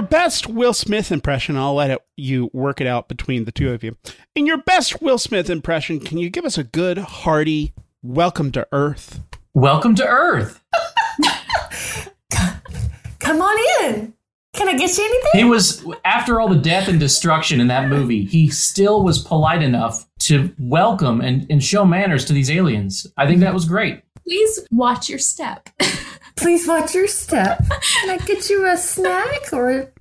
your best Will Smith impression, I'll let it, you work it out between the two of you. In your best Will Smith impression, can you give us a good, hearty welcome to Earth? Welcome to Earth. Come on in. Can I get you anything? He was after all the death and destruction in that movie. He still was polite enough to welcome and, and show manners to these aliens. I think that was great. Please watch your step. Please watch your step. Can I get you a snack or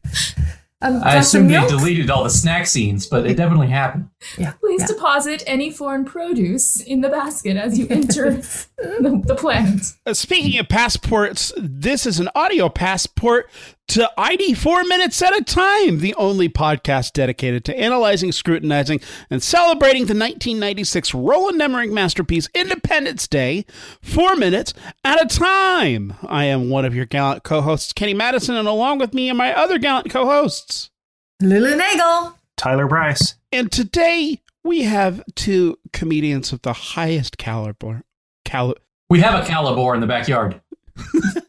a I glass of assume they deleted all the snack scenes, but it definitely happened. Yeah. Please yeah. deposit any foreign produce in the basket as you enter the, the planet. Uh, speaking of passports, this is an audio passport to ID four minutes at a time, the only podcast dedicated to analyzing, scrutinizing, and celebrating the 1996 Roland Emmerich masterpiece Independence Day, four minutes at a time. I am one of your gallant co-hosts, Kenny Madison, and along with me are my other gallant co-hosts. Lulu Nagel. Tyler Bryce. And today we have two comedians of the highest caliber. Cal- We have a caliber in the backyard.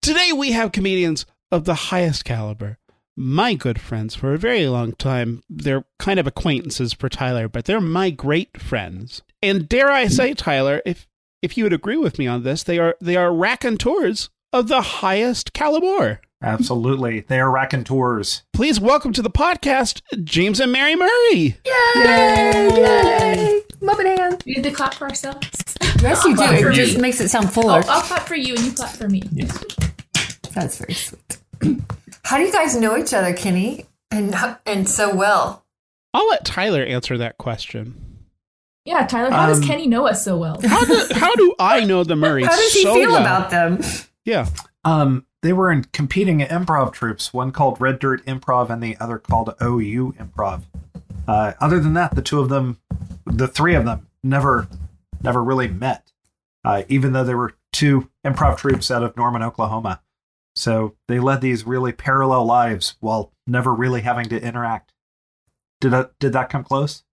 Today we have comedians of the highest caliber. My good friends for a very long time. They're kind of acquaintances for Tyler, but they're my great friends. And dare I say, Tyler, if if you would agree with me on this, they are they are raconteurs of the highest caliber. Absolutely. They are raconteurs. Please welcome to the podcast, James and Mary Murray. Yay! Yay! Muppet hand. We need to clap for ourselves. Yes, you do. clap for It you. just makes it sound I'll, fuller. Oh, I'll clap for you and you clap for me. Yes. That's very sweet. How do you guys know each other, Kenny? And and so well. I'll let Tyler answer that question. Yeah, Tyler, how does Um, Kenny know us so well? How do, how do I know the Murrays How does he so feel well? about them? Yeah. Um, they were in competing improv troupes, one called Red Dirt Improv and the other called OU Improv. Uh, other than that, the two of them, the three of them, never, never really met. Uh, even though they were two improv troupes out of Norman, Oklahoma, so they led these really parallel lives while never really having to interact. Did that did that come close?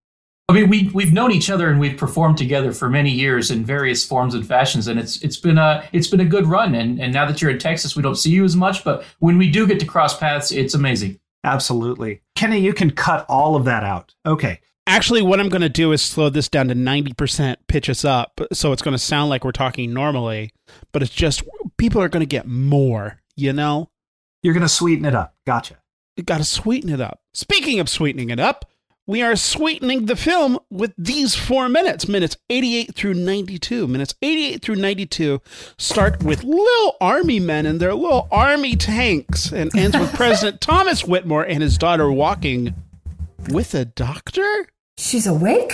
I mean, we we've known each other and we've performed together for many years in various forms and fashions, and it's it's been a it's been a good run. And and now that you're in Texas, we don't see you as much, but when we do get to cross paths, it's amazing. Absolutely, Kenny. You can cut all of that out. Okay, Actually, what I'm going to do is slow this down to 90%, pitch us up. So it's going to sound like we're talking normally, but it's just people are going to get more, you know? you're gonna sweeten it up. Gotcha. You got to sweeten it up. Speaking of sweetening it up, we are sweetening the film with these four minutes minutes 88 through 92. Minutes 88 through 92 start with little army men and their little army tanks and ends with President Thomas Whitmore and his daughter walking with a doctor? She's awake?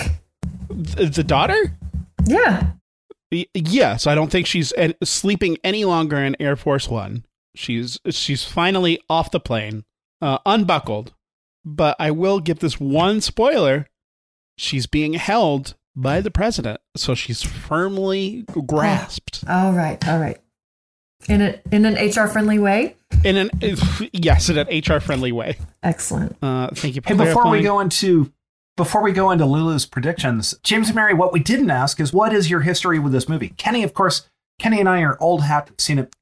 Th- The daughter? Yeah. Y- Yes, I don't think she's uh, sleeping any longer in Air Force One. She's she's finally off the plane, uh, unbuckled. But I will give this one spoiler: she's being held by the president, so she's firmly grasped All right. All right. In a in an HR friendly way. in an yes, in an HR friendly way. Excellent. Uh, thank you. For Hey, before we go into before we go into Lulu's predictions, James and Mary, what we didn't ask is what is your history with this movie? Kenny, of course, Kenny and I are old hat, seen it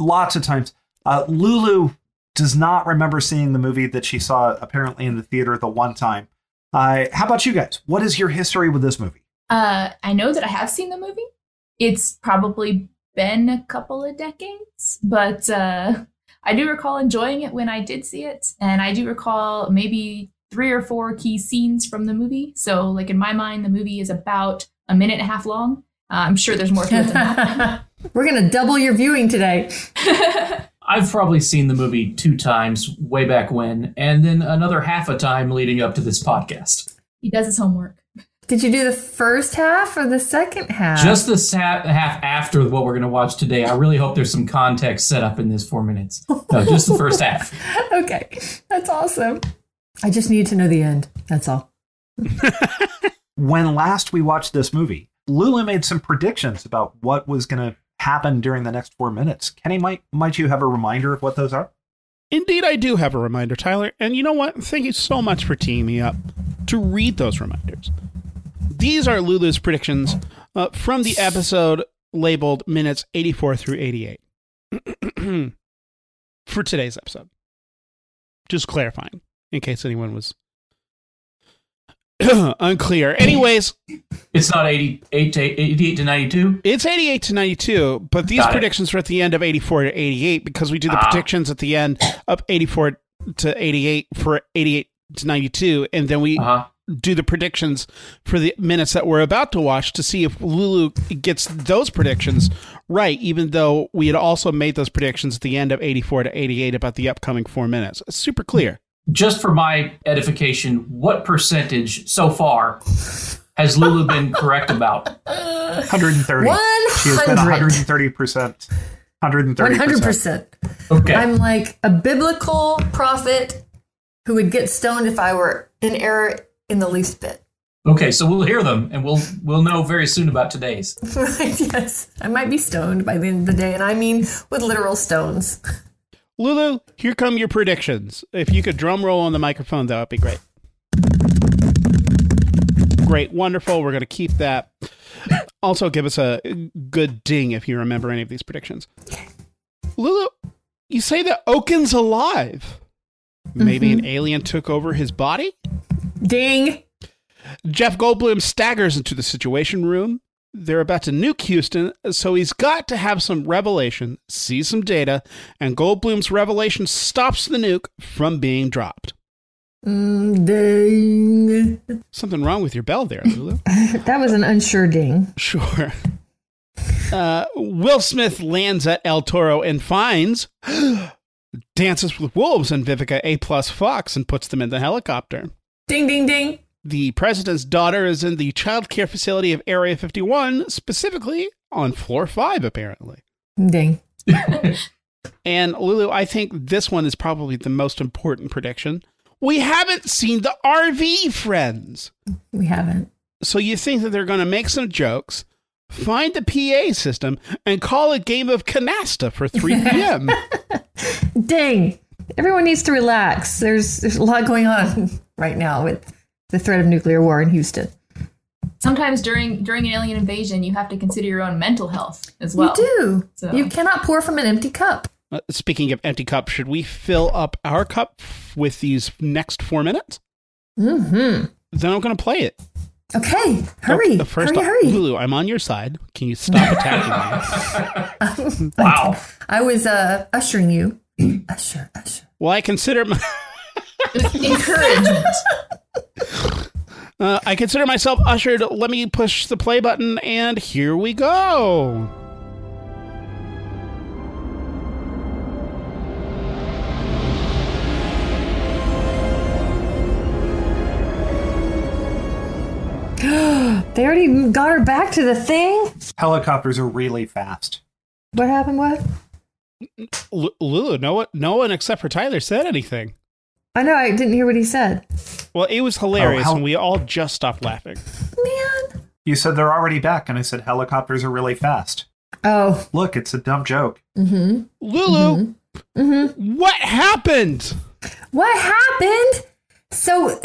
lots of times. Uh, Lulu does not remember seeing the movie that she saw apparently in the theater the one time. Uh, how about you guys? What is your history with this movie? Uh, I know that I have seen the movie. It's probably been a couple of decades, but uh, I do recall enjoying it when I did see it, and I do recall maybe three or four key scenes from the movie. So, like in my mind, the movie is about a minute and a half long. Uh, I'm sure there's more to it than that. We're gonna double your viewing today. I've probably seen the movie two times way back when, and then another half a time leading up to this podcast. he does his homework. Did you do the first half or the second half? Just the sa- half after what we're going to watch today. I really hope there's some context set up in this four minutes. No, just the first half. okay. That's awesome. I just need to know the end. That's all. When last we watched this movie, Lulu made some predictions about what was going to happen during the next four minutes. Kenny, might might you have a reminder of what those are? Indeed, I do have a reminder, Tyler. And you know what? Thank you so much for teeing me up to read those reminders. These are Lulu's predictions uh, from the episode labeled minutes 84 through 88 for today's episode. Just clarifying in case anyone was unclear. Anyways, It's not 88 to 88 to 92. it's 88 to 92, but these Got it. predictions are at the end of 84 to 88 because we do the Ah. predictions at the end of 84 to 88 for 88 to 92, and then we Uh huh. do the predictions for the minutes that we're about to watch to see if Lulu gets those predictions right, even though we had also made those predictions at the end of 84 to 88 about the upcoming four minutes. It's super clear. Just for my edification, what percentage so far has Lulu been correct about? 130. She has been 100. 130%. 130%. 100%. Okay. I'm like a biblical prophet who would get stoned if I were in error in the least bit. Okay, so we'll hear them and we'll we'll know very soon about today's. yes, I might be stoned by the end of the day, and I mean with literal stones. Lulu, here come your predictions. If you could drum roll on the microphone, that would be great. Great, wonderful. We're going to keep that. Also, give us a good ding if you remember any of these predictions. Lulu, you say that Okun's alive. Maybe an mm-hmm. alien took over his body? Ding. Jeff Goldblum staggers into the Situation Room. They're about to nuke Houston, so he's got to have some revelation, see some data, and Goldblum's revelation stops the nuke from being dropped. Mm, ding. Something wrong with your bell there, Lulu. That was an unsure ding. sure. Uh, Will Smith lands at El Toro and finds Dances with Wolves and Vivica A plus Fox and puts them in the helicopter. Ding, ding, ding. The president's daughter is in the child care facility of Area 51, specifically on floor five, apparently. Ding. And Lulu, I think this one is probably the most important prediction. We haven't seen the RV friends. We haven't. So you think that they're going to make some jokes, find the PA system, and call a game of canasta for 3 p.m. Ding. Everyone needs to relax. There's there's a lot going on right now with the threat of nuclear war in Houston. Sometimes during during an alien invasion, you have to consider your own mental health as well. you do. so- You cannot pour from an empty cup. Uh, speaking of empty cup, should we fill up our cup with these next four minutes? Mm-hmm. Then I'm going to play it. Okay. Hurry. Oh, first hurry, off, hurry. Lulu, I'm on your side. Can you stop attacking me? Wow. I was uh, ushering you. usher, usher. Well, I consider my, Encouragement. uh, I consider myself ushered. Let me push the play button, and here we go. They already got her back to the thing. Helicopters are really fast. What happened? What? L- Lulu, no one, no one except for Tyler said anything. I know. I didn't hear what he said. Well, it was hilarious, how- and we all just stopped laughing. Man. You said they're already back, and I said helicopters are really fast. Oh. Look, it's a dumb joke. Mm-hmm. Lulu, Mm-hmm. what happened? What happened? So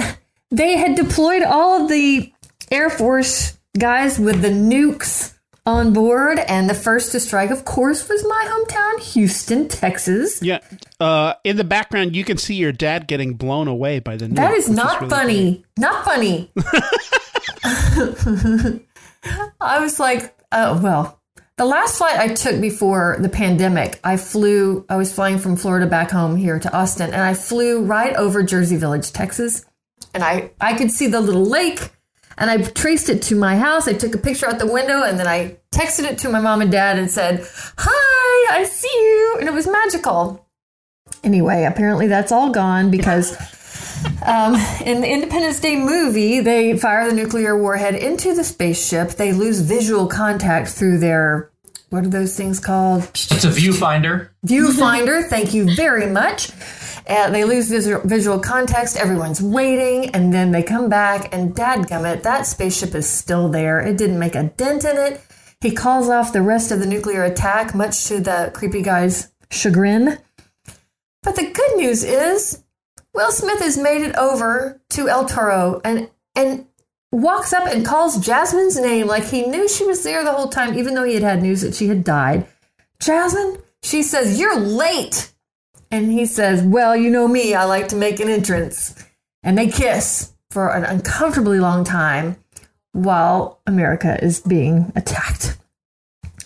they had deployed all of the Air Force guys with the nukes on board, and the first to strike, of course, was my hometown, Houston, Texas. Yeah, uh, in the background, you can see your dad getting blown away by the. That nuke, is not really funny. Not funny. I was like, oh, well. The last flight I took before the pandemic, I flew, I was flying from Florida back home here to Austin, and I flew right over Jersey Village, Texas. And I, I could see the little lake, and I traced it to my house. I took a picture out the window, and then I texted it to my mom and dad and said, Hi, I see you. And it was magical. Anyway, apparently that's all gone because um, in the Independence Day movie, they fire the nuclear warhead into the spaceship. They lose visual contact through their, what are those things called? It's a viewfinder. Viewfinder. Thank you very much. And they lose visual, visual context. Everyone's waiting, and then they come back, and dadgummit, that spaceship is still there. It didn't make a dent in it. He calls off the rest of the nuclear attack, much to the creepy guy's chagrin. But the good news is, Will Smith has made it over to El Toro and and walks up and calls Jasmine's name like he knew she was there the whole time, even though he had had news that she had died. Jasmine, she says, You're late. And he says, Well, you know me, I like to make an entrance. And they kiss for an uncomfortably long time while America is being attacked.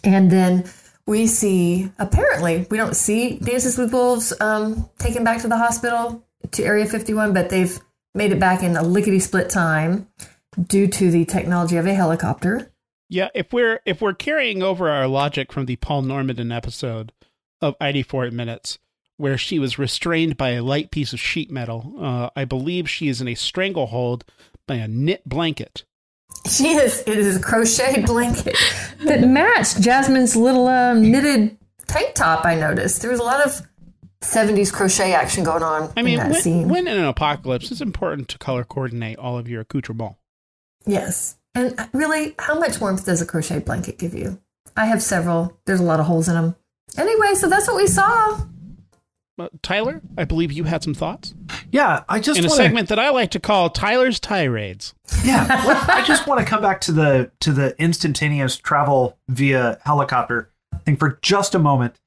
And then we see, apparently, we don't see Dances with Wolves um, taken back to the hospital to Area 51, but they've made it back in a lickety split time due to the technology of a helicopter. Yeah, if we're if we're carrying over our logic from the Paul Normandin episode of 84 Minutes, where she was restrained by a light piece of sheet metal, uh, I believe she is in a stranglehold by a knit blanket. She is. It is a crocheted blanket that matched Jasmine's little um, knitted tank top. I noticed there was a lot of '70s crochet action going on. I mean, in that when, scene. when in an apocalypse, it's important to color coordinate all of your accoutrements. yes, and really, how much warmth does a crochet blanket give you? I have several. There's a lot of holes in them. Anyway, so that's what we saw. Uh, Tyler, I believe you had some thoughts Yeah, I just in a wanna, segment that I like to call Tyler's tirades. Yeah, well, I just want to come back to the to the instantaneous travel via helicopter thing for just a moment,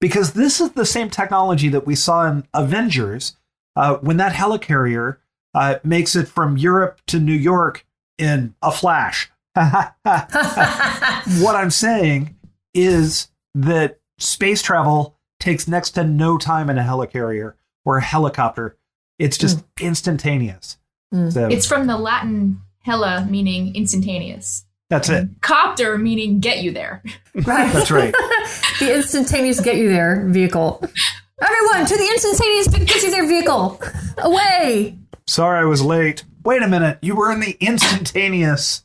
because this is the same technology that we saw in Avengers uh, when that helicarrier uh, makes it from Europe to New York in a flash. what I'm saying is that space travel takes next to no time in a helicarrier or a helicopter. It's just hmm. instantaneous. Hmm. So It's from the Latin hella, meaning instantaneous. that's it. Copter, meaning get you there. Right. That's right. the instantaneous get you there vehicle. Everyone to the instantaneous get you there vehicle. Away. Sorry I was late. Wait a minute. You were in the instantaneous.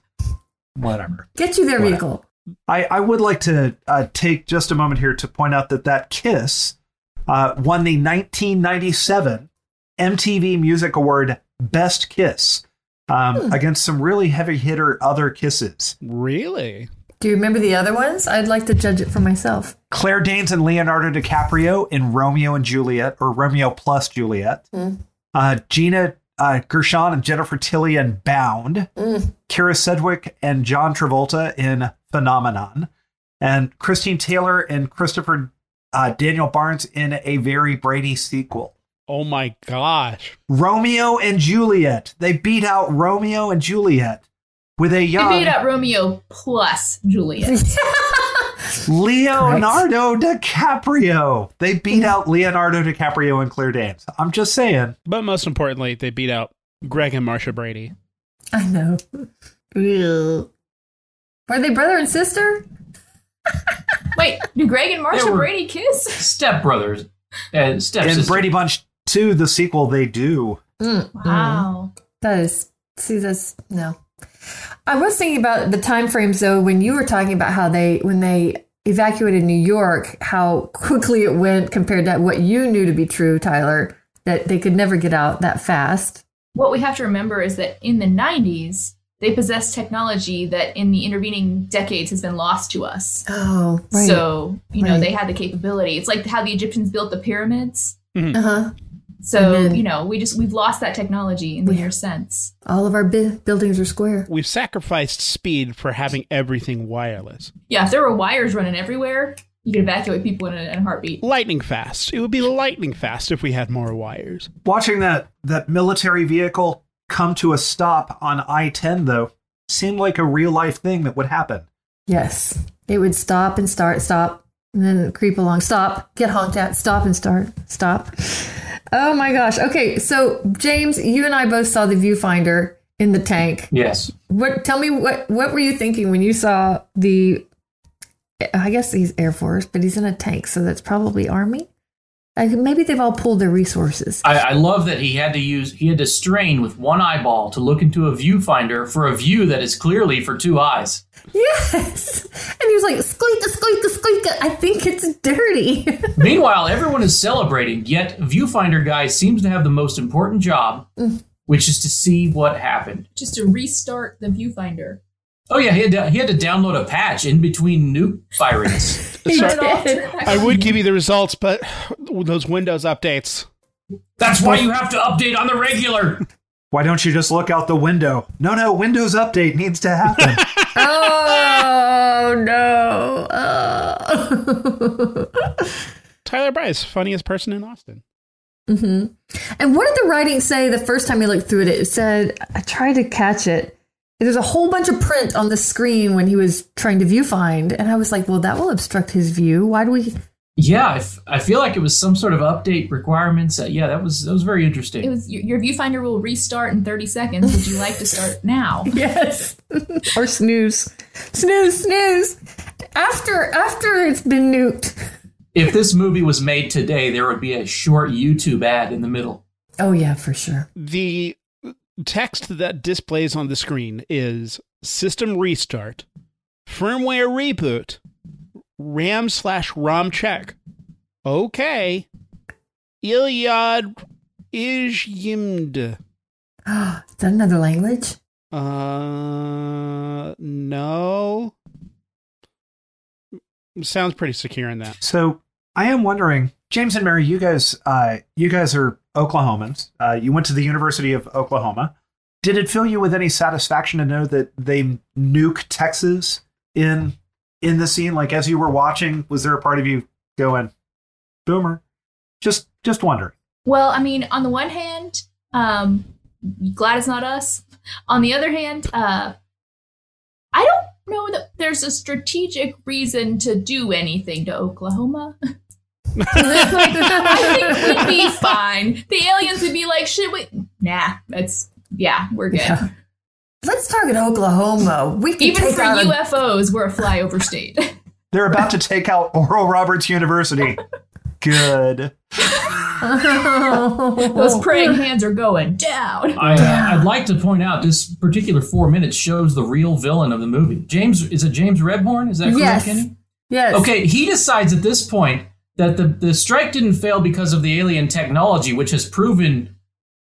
Whatever. Get you there Whatever. vehicle. I, I would like to uh, take just a moment here to point out that that Kiss uh, won the 1997 MTV Music Award Best Kiss um, against some really heavy hitter other kisses. Really? Do you remember the other ones? I'd like to judge it for myself. Claire Danes and Leonardo DiCaprio in Romeo and Juliet, or Romeo plus Juliet. Uh, Gina uh, Gershon and Jennifer Tilly in Bound. Kyra Sedgwick and John Travolta in Phenomenon. And Christine Taylor and Christopher uh, Daniel Barnes in a very Brady sequel. Oh my gosh. Romeo and Juliet. They beat out Romeo and Juliet with a They young beat up Romeo plus Juliet. Leonardo DiCaprio. They beat out Leonardo DiCaprio and Claire Danes. I'm just saying. But most importantly, they beat out Greg and Marsha Brady. I know. Ew. Were they brother and sister? Wait, do Greg and They Marsha were- Brady kiss? Step brothers, and step In Brady Bunch 2, the sequel, they do. Mm, mm. Wow. That is see that's no. I was thinking about the time frames though when you were talking about how they when they evacuated New York, how quickly it went compared to what you knew to be true, Tyler, that they could never get out that fast. What we have to remember is that in the 90s, they possessed technology that in the intervening decades has been lost to us. Oh, right. So, you know, Right. they had the capability. It's like how the Egyptians built the pyramids. uh-huh. So, And then- you know, we just we've lost that technology in the near sense. All of our bi- buildings are square. We've sacrificed speed for having everything wireless. Yeah, if there were wires running everywhere, you could evacuate people in a, in a heartbeat. Lightning fast. It would be lightning fast if we had more wires. Watching that, that military vehicle come to a stop on I 10, though, seemed like a real life thing that would happen. Yes. It would stop and start, stop, and then creep along. Stop, get honked at, stop and start, stop. Oh my gosh. Okay, so James, you and I both saw the viewfinder in the tank. Yes. What tell me what what were you thinking when you saw the I guess he's Air Force, but he's in a tank, so that's probably Army. Like maybe they've all pulled their resources. I, I love that he had to use he had to strain with one eyeball to look into a viewfinder for a view that is clearly for two eyes. Yes. And he was like, squeak, squeak, squeak. I think it's dirty. Meanwhile, everyone is celebrating, yet viewfinder guy seems to have the most important job, mm. which is to see what happened. Just to restart the viewfinder. Oh yeah, he had to, he had to download a patch in between nuke firings. He Turn it off, did. turn it back I would give you the results, but those Windows updates. That's why you have to update on the regular. Why don't you just look out the window? No, no, Windows Update needs to happen. Oh no. Oh. Tyler Bryce, funniest person in Austin. hmm And what did the writing say the first time you looked through it? It said, I tried to catch it. There's a whole bunch of print on the screen when he was trying to viewfind. And I was like, well, that will obstruct his view. Why do we? Yeah, I, f- I feel like it was some sort of update requirements. Uh, yeah, that was that was very interesting. It was your, your viewfinder will restart in 30 seconds. Would you like to start now? Yes. or snooze. Snooze, snooze. After after it's been nuked. if this movie was made today, there would be a short YouTube ad in the middle. Oh, yeah, for sure. The text that displays on the screen is system restart, firmware reboot, RAM slash ROM check. Okay. Iliad Izhimd. Is that another language? Uh, no. Sounds pretty secure in that. So I am wondering, James and Mary, you guys, uh, you guys are Oklahomans. Uh, you went to the University of Oklahoma. Did it fill you with any satisfaction to know that they nuke Texas in in the scene? Like as you were watching, was there a part of you going, "Boomer"? Just just wondering. Well, I mean, on the one hand, um, glad it's not us. On the other hand, uh, I don't know that there's a strategic reason to do anything to Oklahoma. like, I think we'd be fine. The aliens would be like, "Should we?" Nah, that's yeah, we're good. Yeah. Let's target Oklahoma. We can Even take for out a- UFOs, we're a flyover state. They're about to take out Oral Roberts University. Good. Those praying hands are going down. I, uh, I'd like to point out this particular four minutes shows the real villain of the movie. James is it James Rebhorn? Is that correct, Yes. Kenny? yes. Okay, he decides at this point that the, the strike didn't fail because of the alien technology, which has proven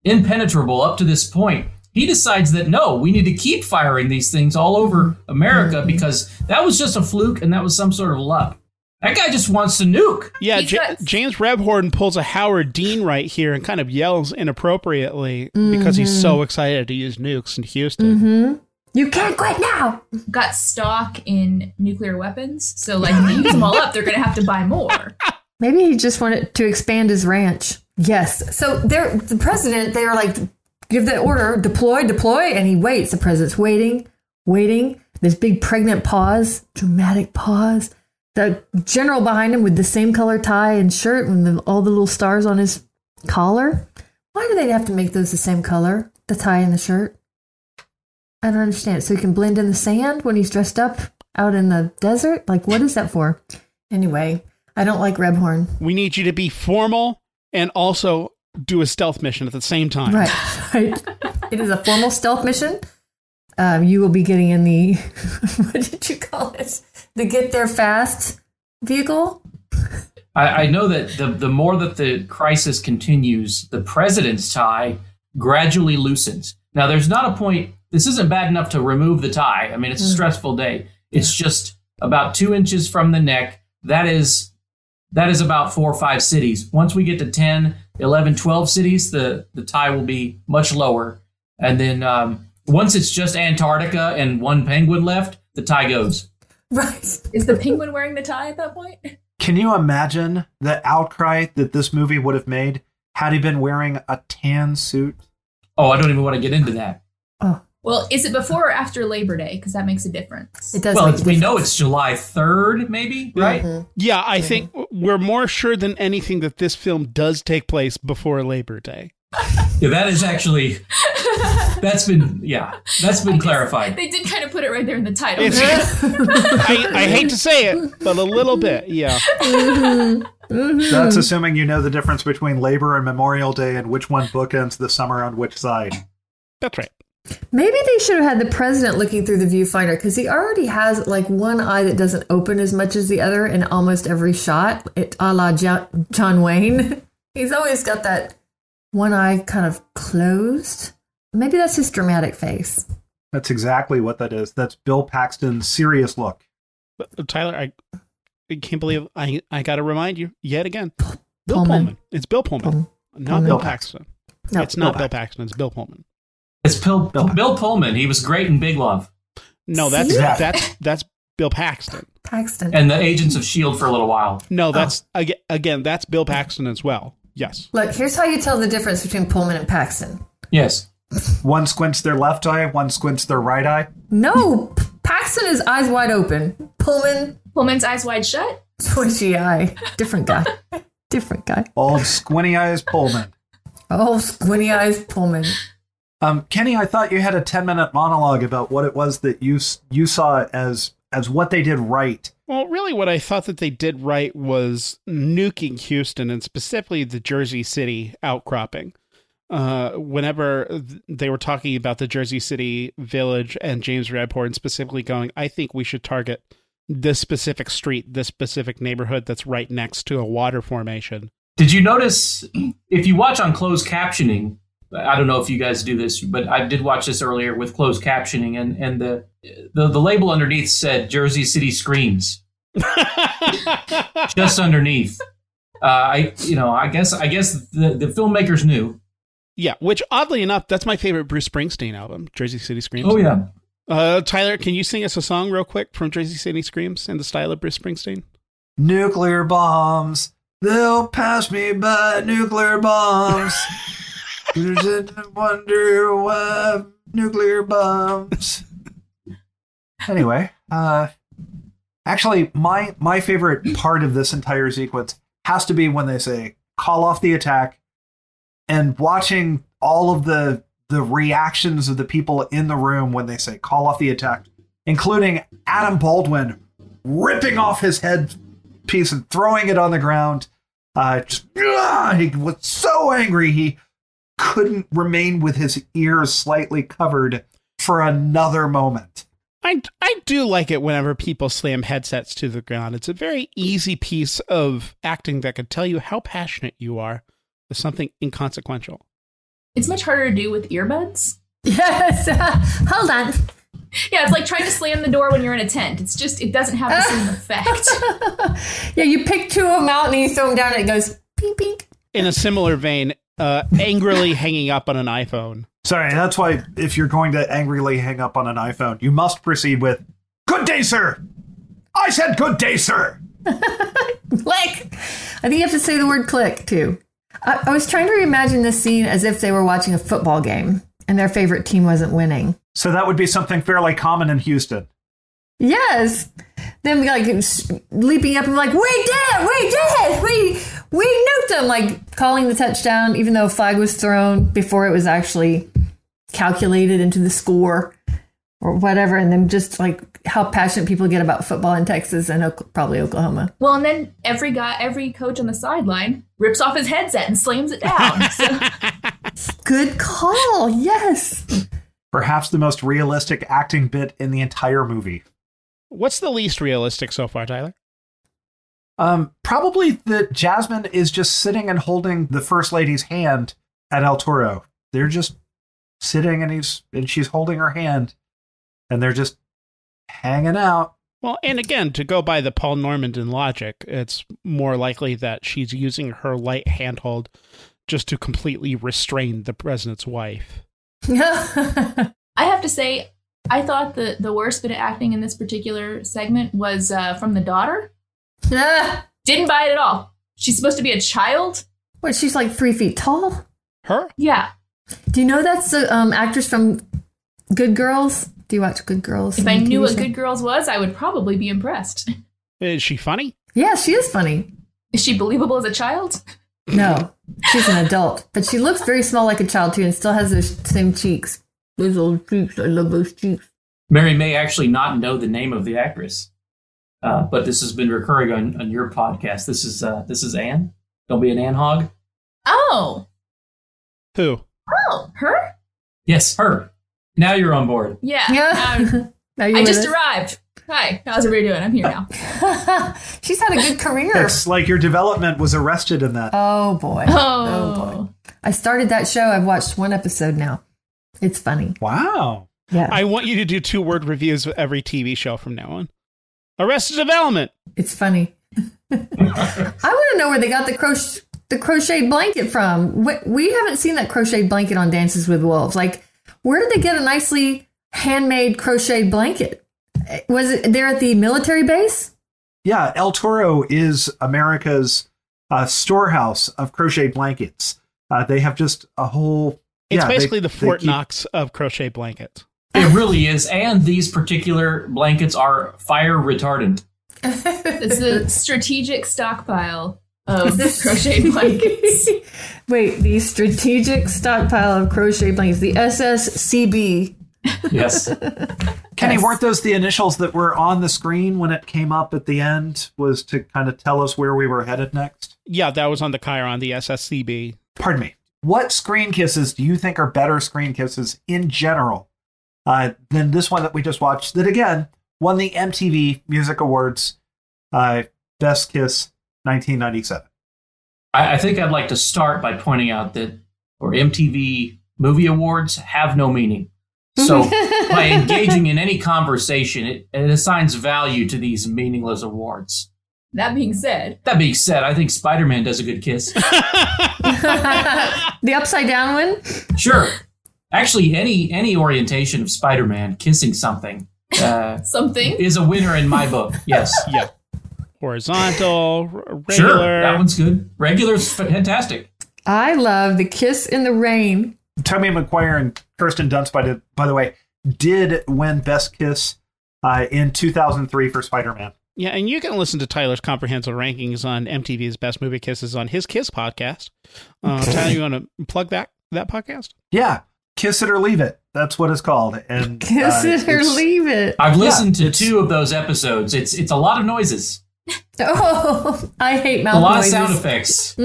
impenetrable up to this point. He decides that no, we need to keep firing these things all over America because that was just a fluke and that was some sort of luck. That guy just wants to nuke. Yeah, He's Ja- got- James Rebhorn pulls a Howard Dean right here and kind of yells inappropriately because he's so excited to use nukes in Houston. hmm You can't quit now. Got stock in nuclear weapons, so like if they use them all up, they're gonna have to buy more. Maybe he just wanted to expand his ranch. Yes. So they're the president, they are like, give that order, deploy, deploy, and he waits. The president's waiting, waiting. This big pregnant pause, dramatic pause. The general behind him with the same color tie and shirt and the, all the little stars on his collar. Why do they have to make those the same color? The tie and the shirt? I don't understand. So he can blend in the sand when he's dressed up out in the desert? Like, what is that for? Anyway, I don't like Rebhorn. We need you to be formal and also do a stealth mission at the same time. Right, right. it is a formal stealth mission. Um, you will be getting in the what did you call it? The get there fast vehicle. I, I know that the, the more that the crisis continues, the president's tie gradually loosens. Now, there's not a point, this isn't bad enough to remove the tie. I mean, it's a stressful day. It's just about two inches from the neck. That is that is about four or five cities. Once we get to 10, 11, 12 cities, the, the tie will be much lower. And then um, once it's just Antarctica and one penguin left, the tie goes. Right. Is the penguin wearing the tie at that point? Can you imagine the outcry that this movie would have made had he been wearing a tan suit? Oh, I don't even want to get into that. Oh, Well, is it before or after Labor Day? Because that makes a difference. it does. Well, make a we know it's July 3rd, maybe, mm-hmm. right? Yeah, I mm-hmm. think we're more sure than anything that this film does take place before Labor Day. Yeah, that is actually that's been yeah, that's been clarified. They did kind of put it right there in the title. It's- I, I hate to say it, but a little bit, yeah. Mm-hmm. That's assuming you know the difference between Labor and Memorial Day and which one bookends the summer on which side. That's right. Maybe they should have had the president looking through the viewfinder because he already has like one eye that doesn't open as much as the other in almost every shot. It, a la John Wayne. He's always got that one eye kind of closed. Maybe that's his dramatic face. That's exactly what that is. That's Bill Paxton's serious look. But, uh, Tyler, I, I can't believe I I got to remind you yet again. Bill Pullman. Pullman. It's Bill Pullman, Pullman. not Pullman. Bill Paxton. No, it's not Bill Bill Paxton. It's Bill Pullman. It's Bill, Bill- Bill Pullman. He was great in Big Love. No, that's See? that's that's Bill Paxton. Paxton. and the Agents of Shield for a little while. No, oh. that's aga again, that's Bill Paxton as well. Yes. Look, here's how you tell the difference between Pullman and Paxton. Yes. One squints their left eye, one squints their right eye. No, Paxton is eyes wide open. Pullman, Pullman's eyes wide shut. Squinty eye. Different guy. Different guy. Old squinty eyes Pullman. Old squinty eyes Pullman. Um, Kenny, I thought you had a ten minute monologue about what it was that you you saw as as what they did right. Well, really, what I thought that they did right was nuking Houston and specifically the Jersey City outcropping. Uh, whenever they were talking about the Jersey City village and James Rebhorn, and specifically going, I think we should target this specific street, this specific neighborhood that's right next to a water formation. Did you notice if you watch on closed captioning? I don't know if you guys do this, but I did watch this earlier with closed captioning, and and the the, the label underneath said Jersey City Screams just underneath. Uh, I you know I guess I guess the the filmmakers knew. yeah, which oddly enough, that's my favorite Bruce Springsteen album, Jersey City Screams. Oh yeah, Uh, Tyler, can you sing us a song real quick from Jersey City Screams in the style of Bruce Springsteen? Nuclear bombs. They'll pass me by nuclear bombs. Wonder why nuclear bombs. Anyway, uh actually my my favorite part of this entire sequence has to be when they say call off the attack and watching all of the the reactions of the people in the room when they say call off the attack, including Adam Baldwin ripping off his head piece and throwing it on the ground. Uh, just, ah, he was so angry he couldn't remain with his ears slightly covered for another moment. I, I do like it whenever people slam headsets to the ground. It's a very easy piece of acting that could tell you how passionate you are with something inconsequential. It's much harder to do with earbuds. Yes. Hold on. Yeah, it's like trying to slam the door when you're in a tent. It's just it doesn't have the same effect. Yeah, you pick two of them out and you throw them down and it goes ping ping. In a similar vein, uh, angrily hanging up on an iPhone. Sorry, that's why if you're going to angrily hang up on an iPhone, you must proceed with "Good day, sir." I said, "Good day, sir." Click. I think you have to say the word click too. I, I was trying to reimagine this scene as if they were watching a football game and their favorite team wasn't winning. So that would be something fairly common in Houston. Yes. Them like leaping up and like, we did it, we did it, we we nuked them, like calling the touchdown, even though a flag was thrown before it was actually calculated into the score or whatever, and then just like how passionate people get about football in Texas and Ok- probably Oklahoma. well, and then every guy, every coach on the sideline rips off his headset and slams it down. So Good call. Yes. Perhaps the most realistic acting bit in the entire movie. What's the least realistic so far, Tyler? Um, probably that Jasmine is just sitting and holding the first lady's hand at El Toro. They're just sitting and he's and she's holding her hand, and they're just hanging out. Well, and again, to go by the Paul Normandin logic, it's more likely that she's using her light handhold just to completely restrain the president's wife. I have to say, I thought the the worst bit of acting in this particular segment was uh, from the daughter. Ah, Didn't buy it at all. She's supposed to be a child. what? She's like three feet tall. Her? Yeah. Do you know that's the um, actress from Good Girls? Do you watch Good Girls? If I knew what show? Good Girls was, I would probably be impressed. Is she funny? Yeah, she is funny. Is she believable as a child? No, she's an adult, but she looks very small like a child too, and still has those same cheeks. Those old cheeks. I love those cheeks. Mary may actually not know the name of the actress, uh, but this has been recurring on, on your podcast. This is uh, this is Anne. Don't be an Anne hog. Oh. Who? Oh, her? Yes, her. Now you're on board. Yeah. Yeah. Um, Are you I just us? arrived. Hi. How's everybody doing? I'm here now. she's had a good career. It's like your development was arrested in that. Oh boy. Oh. boy. I started that show. I've watched one episode now. It's funny. Wow. Yeah. I want you to do two word reviews of every TV show from now on. Arrested Development. It's funny. I want to know where they got the crochet the crocheted blanket from. We, we haven't seen that crocheted blanket on Dances with Wolves. Like, where did they get a nicely handmade crocheted blanket? Was it there at the military base? Yeah, El Toro is America's uh, storehouse of crochet blankets. Uh, they have just a whole. It's yeah, they- basically the they Fort keep- Knox of crochet blankets. It really is. And these particular blankets are fire retardant. It's a strategic stockpile of crochet blankets. Wait, the strategic stockpile of crochet blankets, the SSCB. Yes. Kenny, Yes. weren't those the initials that were on the screen when it came up at the end? Was to kind of tell us where we were headed next? Yeah, that was on the chyron, the SSCB. Pardon me. What screen kisses do you think are better screen kisses in general uh, than this one that we just watched? That again won the MTV Music Awards uh, Best Kiss 1997. I, I think I'd like to start by pointing out that, or MTV Movie Awards have no meaning. So by engaging in any conversation, it, it assigns value to these meaningless awards. That being said, That being said, I think Spider Man does a good kiss. the upside down one? Sure. Actually, any any orientation of Spider Man kissing something uh, something. is a winner in my book. Yes. Yeah. Horizontal, r- regular. Sure. That one's good. Regular's fantastic. I love the kiss in the rain. Tommy Maguire and Kirsten Dunst, by the, by the way, did win Best Kiss uh, in 2003 for Spider Man. Yeah, and you can listen to Tyler's comprehensive rankings on MTV's Best Movie Kisses on his Kiss podcast. Uh, Tyler, you want to plug that that podcast? Yeah, Kiss It or Leave It. That's what it's called. And Kiss uh, it or leave it. I've listened to two of those episodes. It's it's a lot of noises, Oh, I hate mouth a lot noises. of sound effects,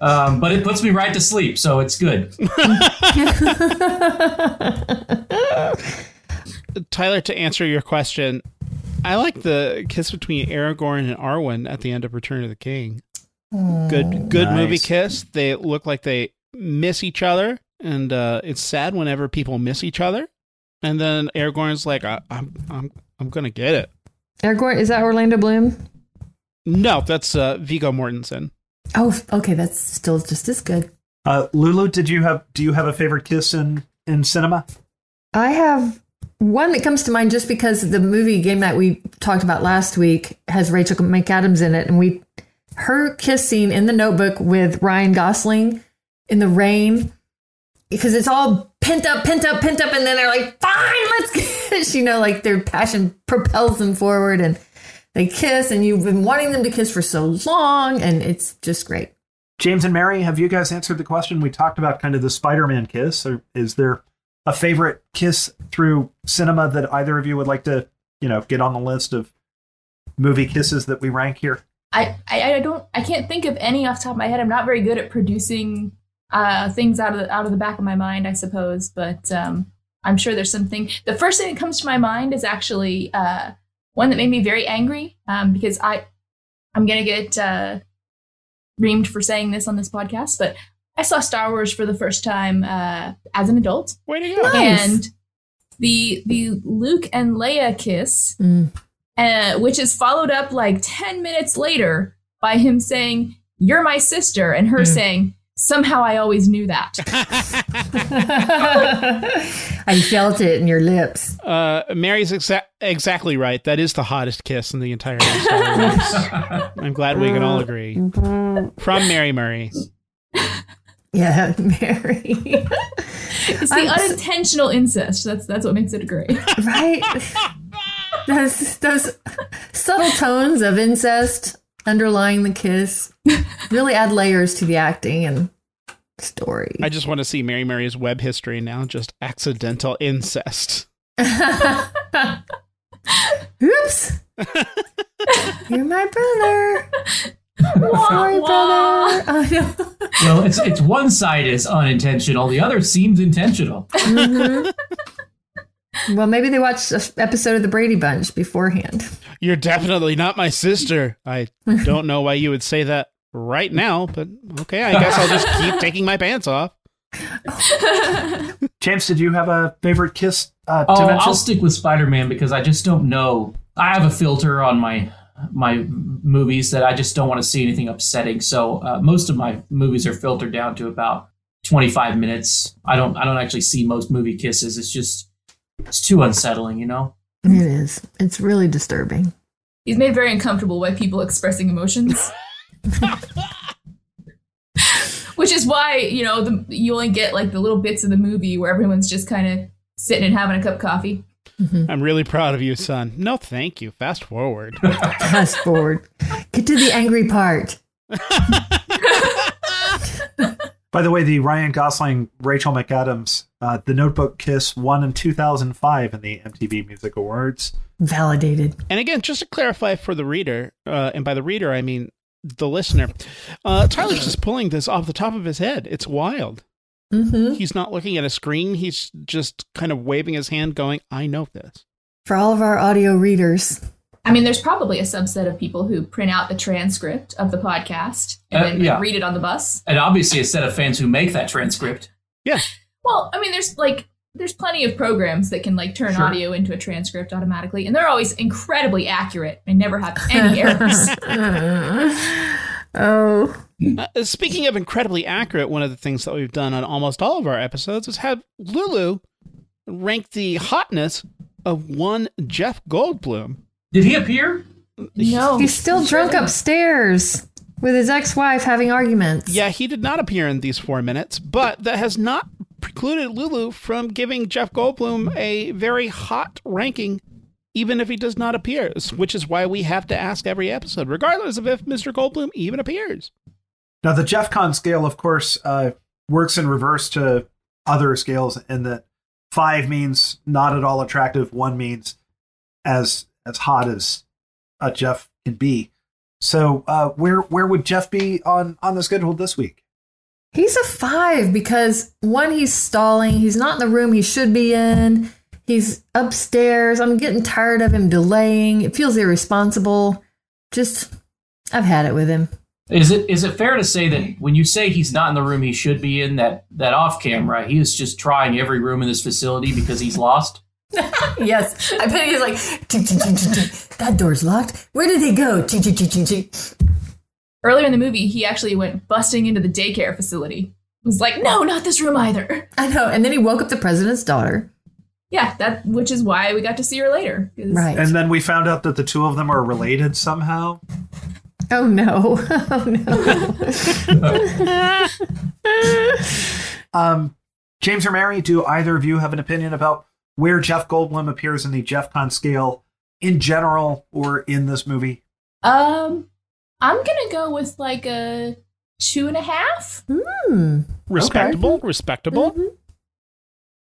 um, but it puts me right to sleep, so it's good. Tyler, to answer your question, I like the kiss between Aragorn and Arwen at the end of Return of the King. Good, good Nice. movie kiss. They look like they miss each other, and uh, it's sad whenever people miss each other. And then Aragorn's like, I, "I'm, I'm, I'm gonna get it." Aragorn, is that Orlando Bloom? No, that's uh, Viggo Mortensen. Oh, okay, that's still just as good. Uh, Lulu, did you have? Do you have a favorite kiss in in cinema? I have one that comes to mind just because the movie Game Night we talked about last week has Rachel McAdams in it, and we her kiss scene in the Notebook with Ryan Gosling in the rain because it's all pent up, pent up, pent up, and then they're like, "Fine, let's kiss," you know, like their passion propels them forward, and they kiss, and you've been wanting them to kiss for so long, and it's just great. James and Mary, have you guys answered the question? We talked about kind of the Spider-Man kiss. Or is there a favorite kiss through cinema that either of you would like to, you know, get on the list of movie kisses that we rank here? I, I I don't I can't think of any off the top of my head. I'm not very good at producing uh, things out of the, out of the back of my mind, I suppose. But um, I'm sure there's something. The first thing that comes to my mind is actually uh, one that made me very angry um, because I I'm gonna get uh, reamed for saying this on this podcast, but I saw Star Wars for the first time uh, as an adult, Way to go! Nice. and the the Luke and Leia kiss Mm. uh, which is followed up like 10 minutes later by him saying, You're my sister, and her Mm. saying, Somehow I always knew that. I felt it in your lips. Uh, Mary's exa- exactly right. That is the hottest kiss in the entire Star Wars. I'm glad we can all agree. From Mary Murray. Yeah, Mary. It's the I'm unintentional incest. That's that's what makes it great. right? those those subtle tones of incest underlying the kiss really add layers to the acting and story. I just want to see Mary Mary's web history now. Just accidental incest. Oops. You're my brother. Wah, Sorry, wah. brother. I know. Well, it's it's one side is unintentional, the other seems intentional. Mhm. Well, maybe they watched an episode of the Brady Bunch beforehand. You're definitely not my sister. I don't know why you would say that right now, but okay, I guess I'll just keep taking my pants off. James, did you have a favorite kiss uh, to Oh, mention? I'll stick with Spider Man because I just don't know. I have a filter on my my movies that I just don't want to see anything upsetting. So uh, most of my movies are filtered down to about 25 minutes. I don't I don't actually see most movie kisses. It's just it's too unsettling, you know. It is. It's really disturbing. He's made very uncomfortable by people expressing emotions. Which is why, you know, the, you only get like the little bits of the movie where everyone's just kind of sitting and having a cup of coffee. Mm-hmm. I'm really proud of you, son. No, thank you. Fast forward. Fast forward. Get to the angry part. By the way, the Ryan Gosling, Rachel McAdams, uh, The Notebook Kiss won in 2005 in the MTV Music Awards. Validated. And again, just to clarify for the reader, uh, and by the reader I mean the listener, uh, Tyler's just pulling this off the top of his head. It's wild. hmm He's not looking at a screen. He's just kind of waving his hand, going, "I know this." For all of our audio readers. I mean, there's probably a subset of people who print out the transcript of the podcast and Uh, then yeah. read it on the bus. And obviously, a set of fans who make that transcript. Yeah, Well, I mean, there's like there's plenty of programs that can like turn Sure. audio into a transcript automatically, and they're always incredibly accurate and never have any errors. oh. Uh, speaking of incredibly accurate, one of the things that we've done on almost all of our episodes is have Lulu rank the hotness of one Jeff Goldblum. Did he appear? No, He's still drunk upstairs with his ex wife having arguments. Yeah, he did not appear in these four minutes, but that has not precluded Lulu from giving Jeff Goldblum a very hot ranking, even if he does not appear, which is why we have to ask every episode, regardless of if Mr. Goldblum even appears. Now, the Jeff Con scale, of course, uh, works in reverse to other scales in that five means not at all attractive, one means as as hot as a Jeff can be. So, uh, where where would Jeff be on on the schedule this week? He's a five because one, he's stalling. He's not in the room he should be in. He's upstairs. I'm getting tired of him delaying. It feels irresponsible. Just, I've had it with him. Is it is it fair to say that when you say he's not in the room he should be in, that that off camera he is just trying every room in this facility because he's lost? yes, I bet he's like, that door's locked. Where did they go? Earlier in the movie, he actually went busting into the daycare facility. Was like, no, not this room either. I know. And then he woke up the president's daughter. Yeah, that which is why we got to see her later. Right. And then we found out that the two of them are related somehow. oh no. Oh no. Um, James or Mary, do either of you have an opinion about where Jeff Goldblum appears in the Jeff Con scale in general or in this movie? Um, I'm gonna go with like a two and a half. Hmm. Respectable, respectable.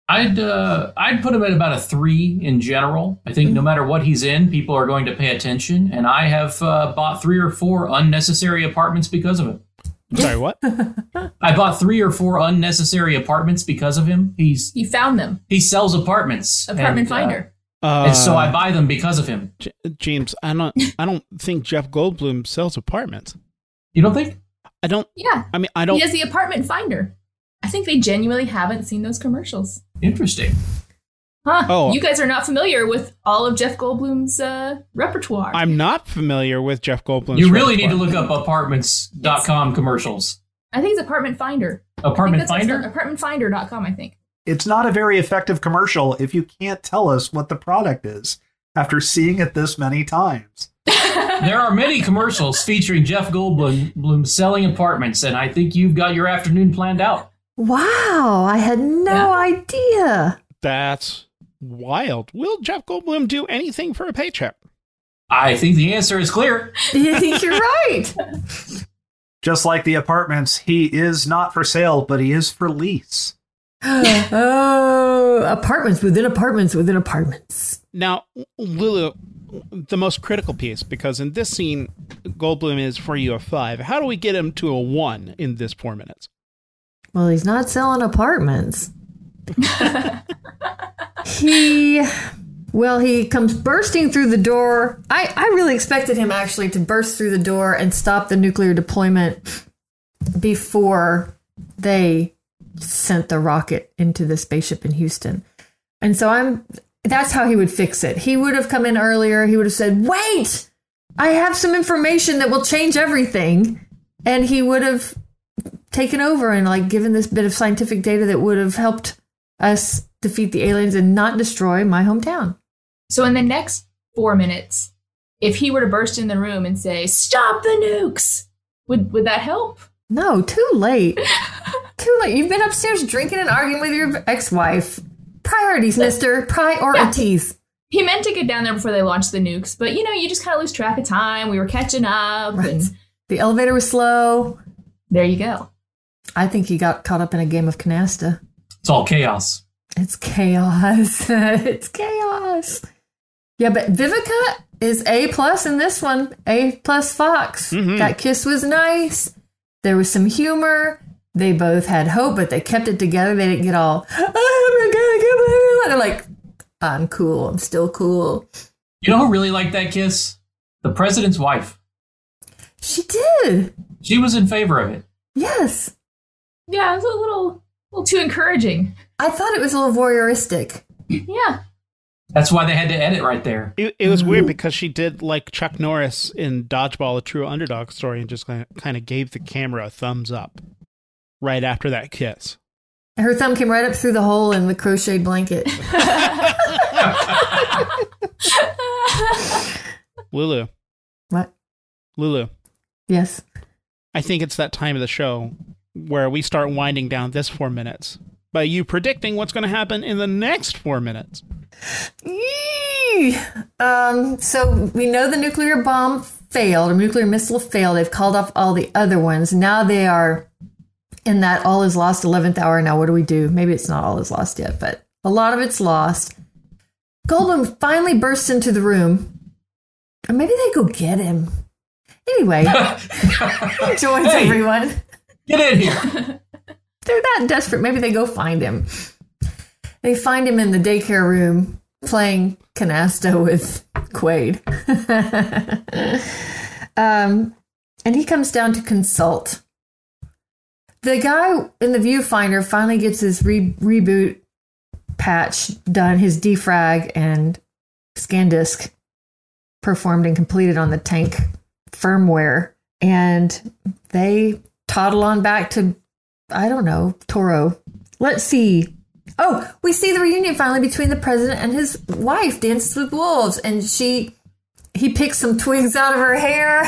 I'd uh, I'd put him at about a three in general. I think no matter what he's in, people are going to pay attention, and I have uh, bought three or four unnecessary apartments because of it. Sorry, what? I bought three or four unnecessary apartments because of him. He's He found them. he sells apartments, Apartment and, uh, finder. Uh, and so I buy them because of him. J- James, I don't, I don't think Jeff Goldblum sells apartments. You don't think? I don't. Yeah, I mean, I don't. He has the apartment finder. I think they genuinely haven't seen those commercials. Interesting. Huh? Oh. You guys are not familiar with all of Jeff Goldblum's uh, repertoire. I'm not familiar with Jeff Goldblum's. you really need to look up apartments.com commercials. I think it's Apartment Finder. I think Apartment that's what it's Finder? done. Apartmentfinder.com, I think. It's not a very effective commercial if you can't tell us what the product is after seeing it this many times. There are many commercials featuring Jeff Goldblum Blum selling apartments, and I think you've got your afternoon planned out. Wow. I had no idea. That's wild. Will Jeff Goldblum do anything for a paycheck? I think the answer is clear. I think you're right. Just like the apartments, he is not for sale, but he is for lease. oh, apartments within apartments within apartments. Now, Lulu, the most critical piece, because in this scene, Goldblum is for you a five. How do we get him to a one in this four minutes? Well, he's not selling apartments. he, well, he comes bursting through the door. I, I really expected him actually to burst through the door and stop the nuclear deployment before they sent the rocket into the spaceship in Houston. And so I'm, that's how he would fix it. He would have come in earlier. He would have said, wait, I have some information that will change everything. And he would have taken over and like given this bit of scientific data that would have helped us defeat the aliens and not destroy my hometown. So in the next four minutes, if he were to burst in the room and say, "Stop the nukes," would would that help? No, too late. too late. You've been upstairs drinking and arguing with your ex-wife. Priorities, Mister. Priorities. He meant to get down there before they launched the nukes, but you know, you just kind of lose track of time. We were catching up, Right. and The elevator was slow. there you go. I think he got caught up in a game of canasta. It's all chaos. It's chaos. it's chaos. Yeah, but Vivica is A plus in this one. A plus Fox. Mhm. That kiss was nice. There was some humor. They both had hope, but they kept it together. They didn't get all, I'm gonna get They're like, I'm cool. I'm still cool. You know who really liked that kiss? The president's wife. She did. She was in favor of it. Yes. Yeah, it was a little, a little too encouraging. I thought it was a little voyeuristic. Yeah, That's why they had to edit right there. It, it was weird because she did like Chuck Norris in Dodgeball, a true underdog story, and just kind of, kind of gave the camera a thumbs up right after that kiss. Her thumb came right up through the hole in the crocheted blanket. Lulu, what? Lulu, Yes. I think it's that time of the show where we start winding down this four minutes by you predicting what's going to happen in the next four minutes. Yee! Um, so we know the nuclear bomb failed, or nuclear missile failed. They've called off all the other ones. Now they are in that all is lost 11th hour. Now, what do we do? Maybe it's not all is lost yet, but a lot of it's lost. Goldblum finally bursts into the room. Or maybe they go get him. Anyway, he joins Hey. everyone. Get in here. They're that desperate. Maybe they go find him. They find him in the daycare room playing canasta with Quaid. um, and he comes down to consult. The guy in the viewfinder finally gets his re- reboot patch done, his defrag and scan disk performed and completed on the tank firmware. And they toddle on back to I don't know, Toro. Let's see. Oh, we see the reunion finally between the president and his wife, Dances with Wolves, and she he picks some twigs out of her hair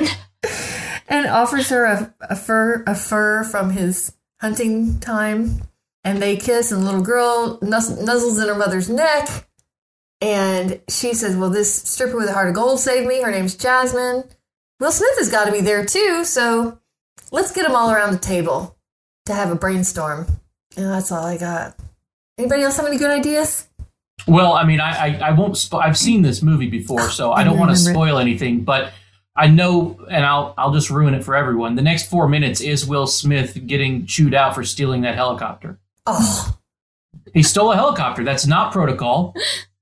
and offers her a, a fur a fur from his hunting time. And they kiss, and the little girl nuzzles in her mother's neck. And she says, Well, this stripper with a heart of gold saved me. Her name's Jasmine. Will Smith has got to be there too, so let's get them all around the table to have a brainstorm. And that's all I got. Anybody else have any good ideas? Well, I mean, I I, I won't. Spo- I've seen this movie before, so I don't want to spoil anything. But I know, and I'll I'll just ruin it for everyone. The next four minutes is Will Smith getting chewed out for stealing that helicopter. Oh, He stole a helicopter. That's not protocol.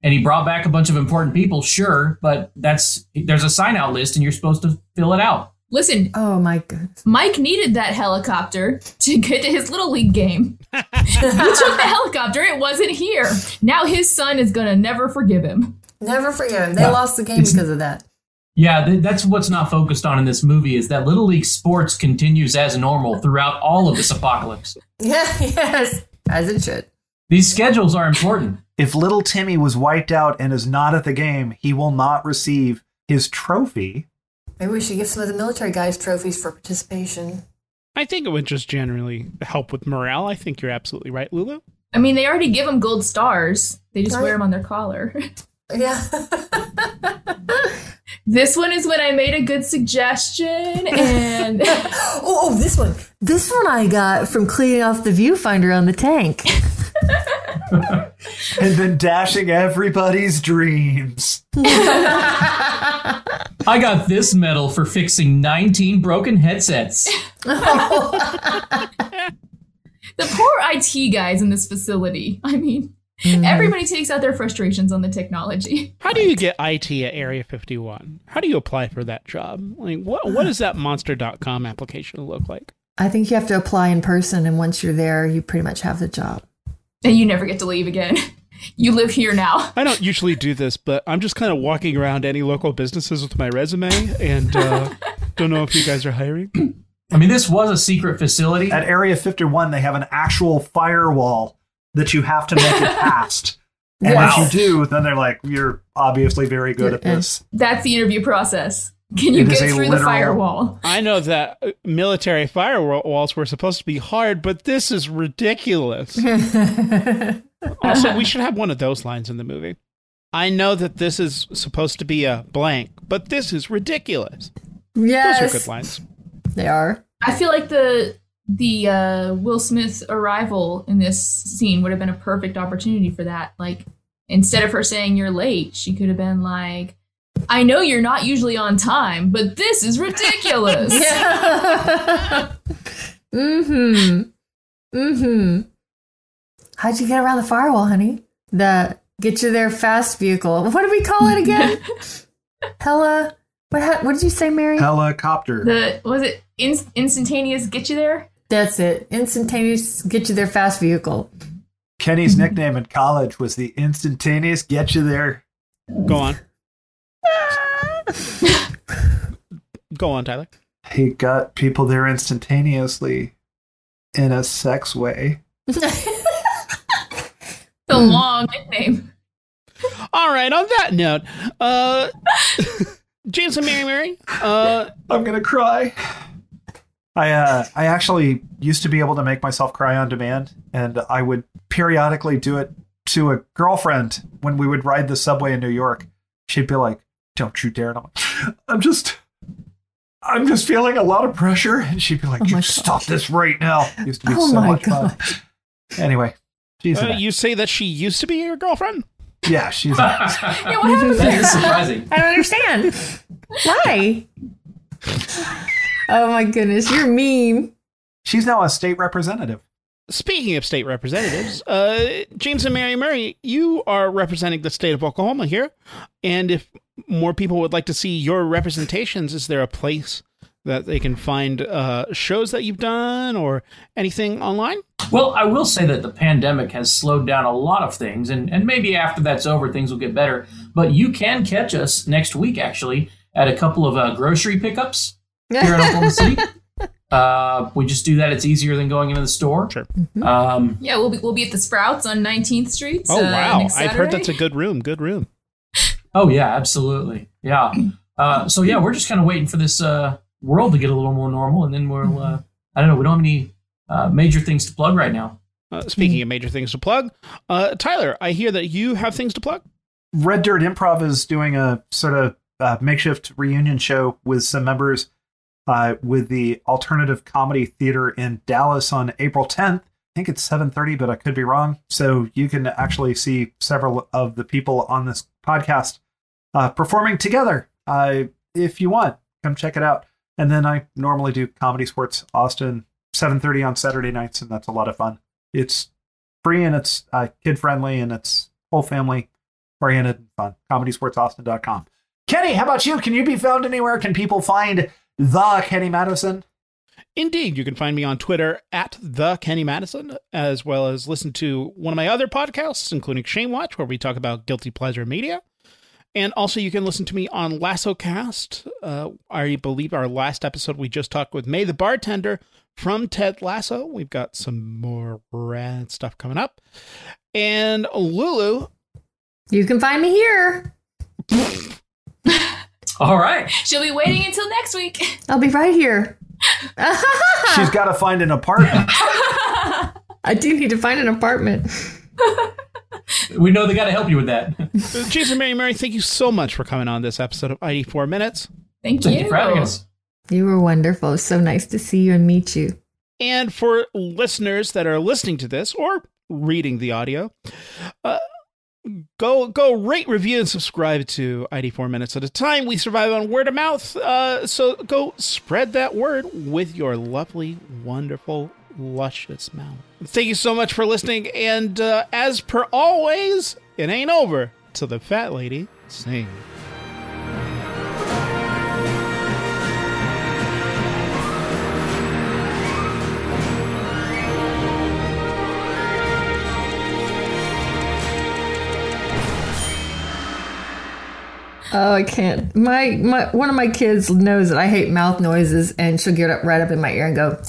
And he brought back a bunch of important people, sure, but that's there's a sign out list and you're supposed to fill it out. listen, oh my goodness. Mike needed that helicopter to get to his little league game. he took the helicopter; it wasn't here. Now his son is gonna never forgive him. Never forgive him. They Yeah. lost the game because of that. Yeah, th- that's what's not focused on in this movie is that Little League sports continues as normal throughout all of this apocalypse. Yeah, yes, as it should. These schedules are important. If little Timmy was wiped out and is not at the game, he will not receive his trophy. Maybe we should give some of the military guys trophies for participation. I think it would just generally help with morale. I think you're absolutely right, Lulu. I mean, they already give them gold stars. They just Right. wear them on their collar. Yeah. this one is when I made a good suggestion, and oh, oh, this one. This one I got from cleaning off the viewfinder on the tank. And then dashing everybody's dreams. I got this medal for fixing 19 broken headsets. the poor IT guys in this facility. I mean, everybody takes out their frustrations on the technology. How do you get IT at Area 51? How do you apply for that job? Like, what what does that monster.com application look like? I think you have to apply in person, and once you're there, you pretty much have the job. And you never get to leave again. You live here now. I don't usually do this, but I'm just kind of walking around any local businesses with my resume and uh, don't know if you guys are hiring. I mean, this was a secret facility. At Area 51, they have an actual firewall that you have to make it past. And Wow. if you do, then they're like, "You're obviously very good at this." That's the interview process. Can you It is get a through the firewall? I know that uh, military firewalls were supposed to be hard, but this is ridiculous. also, we should have one of those lines in the movie. I know that this is supposed to be a blank, but this is ridiculous. Yeah. Those are good lines. they are. I feel like the the uh, Will Smith arrival in this scene would have been a perfect opportunity for that. Like instead of her saying you're late, she could have been like, "I know you're not usually on time, but this is ridiculous." mm-hmm. Mm-hmm. How'd you get around the firewall, honey? The get you there fast vehicle. What do we call it again? Hella. What? ha- What did you say, Mary? Helicopter. The was it in, instantaneous get you there? That's it. Instantaneous get you there fast vehicle. Kenny's nickname in college was the instantaneous get you there. Go on. Go on, Tyler. He got people there instantaneously in a sex way. The long nickname. All right, on that note, uh, James and Mary Mary, uh, I'm gonna cry. I uh, I actually used to be able to make myself cry on demand, and I would periodically do it to a girlfriend when we would ride the subway in New York. She'd be like, "Don't you dare!" And I'm, like, I'm just, I'm just feeling a lot of pressure, and she'd be like, Oh "You my stop this right now." It used to be Oh so my much fun. Anyway, she's uh, you say that she used to be your girlfriend? yeah, she's a- Yeah, what happened That there? is surprising. I don't understand. Why? Oh my goodness, you're mean. she's now a state representative. Speaking of state representatives, uh, James and Mary Murray, you are representing the state of Oklahoma here. And if more people would like to see your representations, is there a place that they can find uh, shows that you've done or anything online? Well, I will say that the pandemic has slowed down a lot of things, and, and maybe after that's over, things will get better. But you can catch us next week, actually, at a couple of uh, grocery pickups here in Oklahoma City. Uh, we just do that. It's easier than going into the store. Sure. Um, Yeah, we'll be we'll be at the Sprouts on 19th Street. Oh, uh, wow. I've heard that's a good room. Good room. oh, yeah, absolutely. Yeah. Uh, so, yeah, we're just kind of waiting for this uh, world to get a little more normal, and then we'll, uh, I don't know, we don't have any uh, major things to plug right now. Uh, speaking of major things to plug, uh, Tyler, I hear that you have things to plug. Red Dirt Improv is doing a sort of uh, makeshift reunion show with some members uh, with the Alternative Comedy Theater in Dallas on April 10th. I think it's 7:30, but I could be wrong. So you can actually see several of the people on this podcast uh, performing together. Uh, if you want, come check it out. And then I normally do Comedy Sports Austin 7:30 on Saturday nights, and that's a lot of fun. It's free and it's uh, kid friendly and it's whole family oriented and fun. ComedySportsAustin.com. Kenny, how about you? Can you be found anywhere? Can people find the Kenny Madison? Indeed, you can find me on Twitter at the Kenny Madison, as well as listen to one of my other podcasts, including Shame Watch, where we talk about guilty pleasure media. And also, you can listen to me on LassoCast. Uh, I believe our last episode we just talked with Mae the bartender from Ted Lasso. We've got some more rad stuff coming up. And Lulu, You can find me here. All right. She'll be waiting until next week. I'll be right here. She's got to find an apartment. I do need to find an apartment. We know they got to help you with that. Jason Mary Mary, thank you so much for coming on this episode of ID Four Minutes. Thank, Thank you for having us. You were wonderful. So nice to see you and meet you. And for listeners that are listening to this or reading the audio, uh, go go rate, review, and subscribe to ID Four Minutes at a time. We survive on word of mouth, uh, so go spread that word with your lovely, wonderful, luscious mouth. Thank you so much for listening, and uh, as per always, it ain't over till the fat lady sings. Oh, I can't. My my one of my kids knows that I hate mouth noises, and she'll get up right up in my ear and go,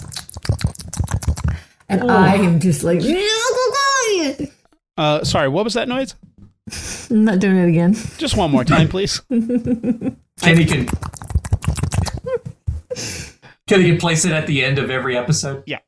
and I am just like, Uh, sorry, what was that noise? I'm not doing it again. Just one more time, please. Kenny can. Kenny can place it at the end of every episode. Yeah.